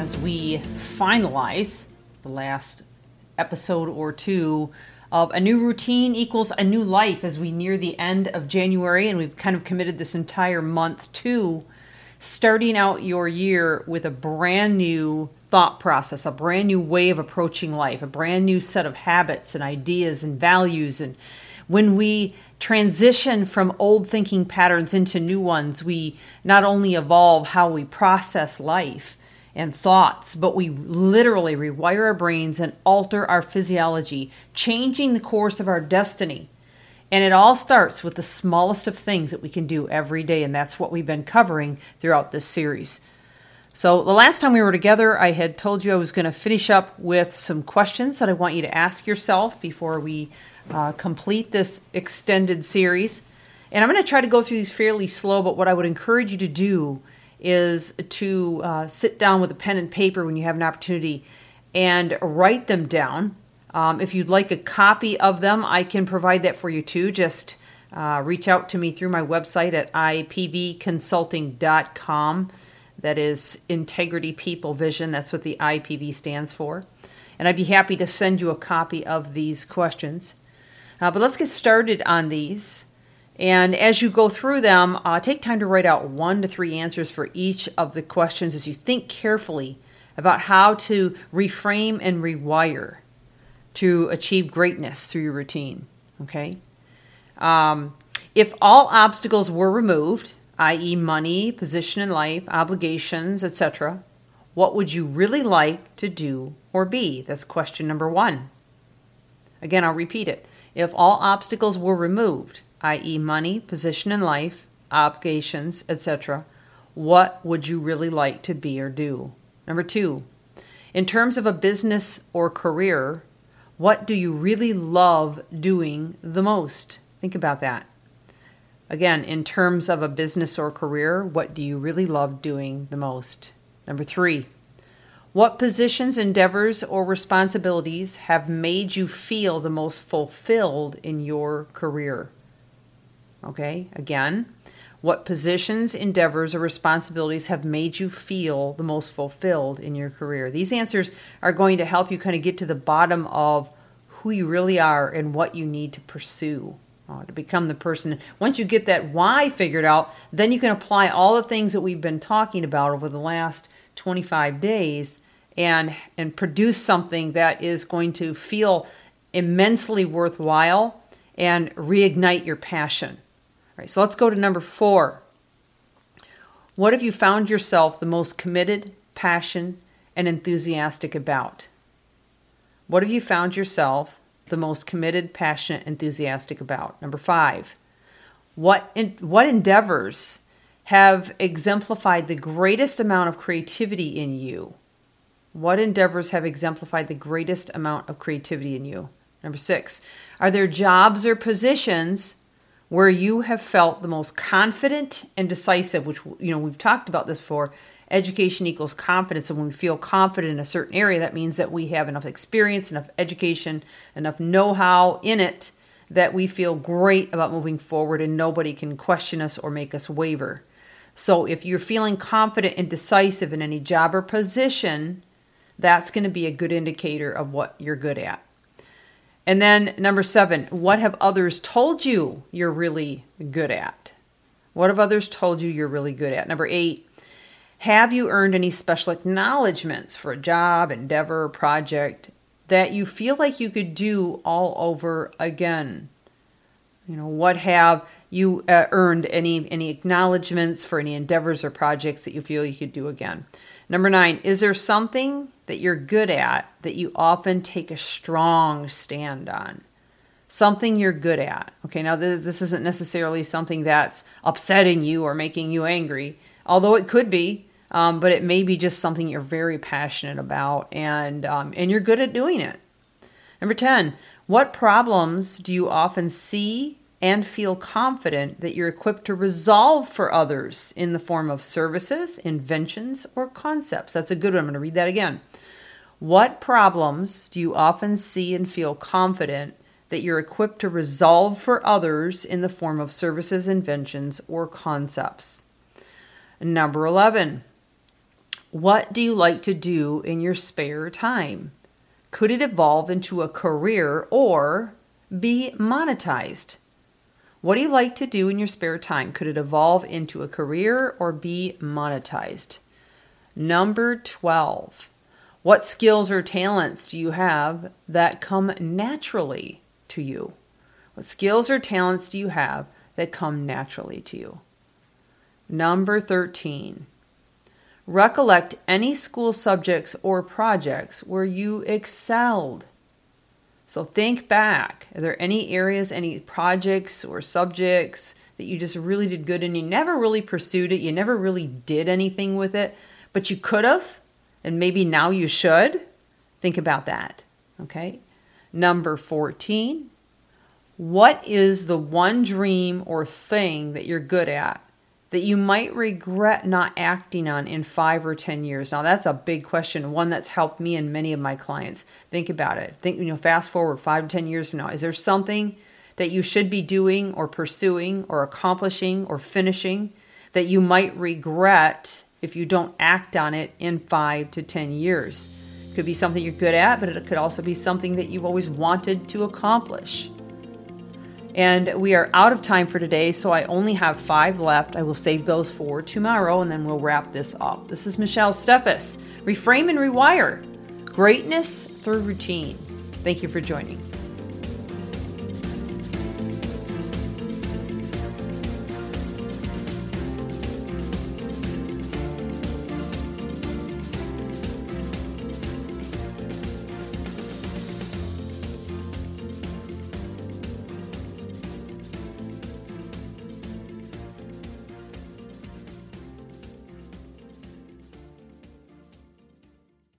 as we finalize the last episode or two of a new routine equals a new life as we near the end of January and we've kind of committed this entire month to starting out your year with a brand new thought process, a brand new way of approaching life, a brand new set of habits and ideas and values. And when we transition from old thinking patterns into new ones, we not only evolve how we process life, and thoughts, but we literally rewire our brains and alter our physiology, changing the course of our destiny. And it all starts with the smallest of things that we can do every day, and that's what we've been covering throughout this series. So, the last time we were together, I had told you I was going to finish up with some questions that I want you to ask yourself before we uh, complete this extended series. And I'm going to try to go through these fairly slow, but what I would encourage you to do is to uh, sit down with a pen and paper when you have an opportunity and write them down. Um, if you'd like a copy of them, I can provide that for you too. Just uh, reach out to me through my website at ipvconsulting.com. That is Integrity People Vision. That's what the IPV stands for. And I'd be happy to send you a copy of these questions. Uh, but let's get started on these. And as you go through them, uh, take time to write out one to three answers for each of the questions as you think carefully about how to reframe and rewire to achieve greatness through your routine. Okay? Um, if all obstacles were removed, i.e., money, position in life, obligations, etc., what would you really like to do or be? That's question number one. Again, I'll repeat it. If all obstacles were removed, i.e., money, position in life, obligations, etc., what would you really like to be or do? Number two, in terms of a business or career, what do you really love doing the most? Think about that. Again, in terms of a business or career, what do you really love doing the most? Number three, what positions, endeavors, or responsibilities have made you feel the most fulfilled in your career? Okay, again, what positions, endeavors, or responsibilities have made you feel the most fulfilled in your career? These answers are going to help you kind of get to the bottom of who you really are and what you need to pursue uh, to become the person. Once you get that why figured out, then you can apply all the things that we've been talking about over the last 25 days and and produce something that is going to feel immensely worthwhile and reignite your passion so let's go to number four. What have you found yourself the most committed, passion, and enthusiastic about? What have you found yourself the most committed, passionate, enthusiastic about? Number five. What in, what endeavors have exemplified the greatest amount of creativity in you? What endeavors have exemplified the greatest amount of creativity in you? Number six. Are there jobs or positions where you have felt the most confident and decisive, which, you know, we've talked about this before. Education equals confidence. And when we feel confident in a certain area, that means that we have enough experience, enough education, enough know how in it that we feel great about moving forward and nobody can question us or make us waver. So if you're feeling confident and decisive in any job or position, that's going to be a good indicator of what you're good at. And then number seven, what have others told you you're really good at? What have others told you you're really good at? Number eight, have you earned any special acknowledgments for a job, endeavor, project that you feel like you could do all over again? You know, what have you uh, earned any any acknowledgments for any endeavors or projects that you feel you could do again? Number nine, is there something that you're good at that you often take a strong stand on? Something you're good at. Okay, now th- this isn't necessarily something that's upsetting you or making you angry, although it could be. um, but it may be just something you're very passionate about and, um, and you're good at doing it. Number 10, what problems do you often see and feel confident that you're equipped to resolve for others in the form of services, inventions, or concepts? That's a good one. I'm going to read that again. What problems do you often see and feel confident that you're equipped to resolve for others in the form of services, inventions, or concepts? Number 11. What do you like to do in your spare time? Could it evolve into a career or be monetized? What do you like to do in your spare time? Could it evolve into a career or be monetized? Number 12. What skills or talents do you have that come naturally to you? What skills or talents do you have that come naturally to you? Number 13. Recollect any school subjects or projects where you excelled. So think back. Are there any areas, any projects or subjects that you just really did good and you never really pursued it? You never really did anything with it, but you could have, and maybe now you should? Think about that. Okay. Number 14. What is the one dream or thing that you're good at that you might regret not acting on in five or 10 years? Now, that's a big question, one that's helped me and many of my clients. Think about it. Think, you know, fast forward five to 10 years from now. Is there something that you should be doing or pursuing or accomplishing or finishing that you might regret if you don't act on it in five to 10 years? It could be something you're good at, but it could also be something that you've always wanted to accomplish. And we are out of time for today, so I only have five left. I will save those for tomorrow and then we'll wrap this up. This is Michelle Steffes. Reframe and rewire greatness through routine. Thank you for joining.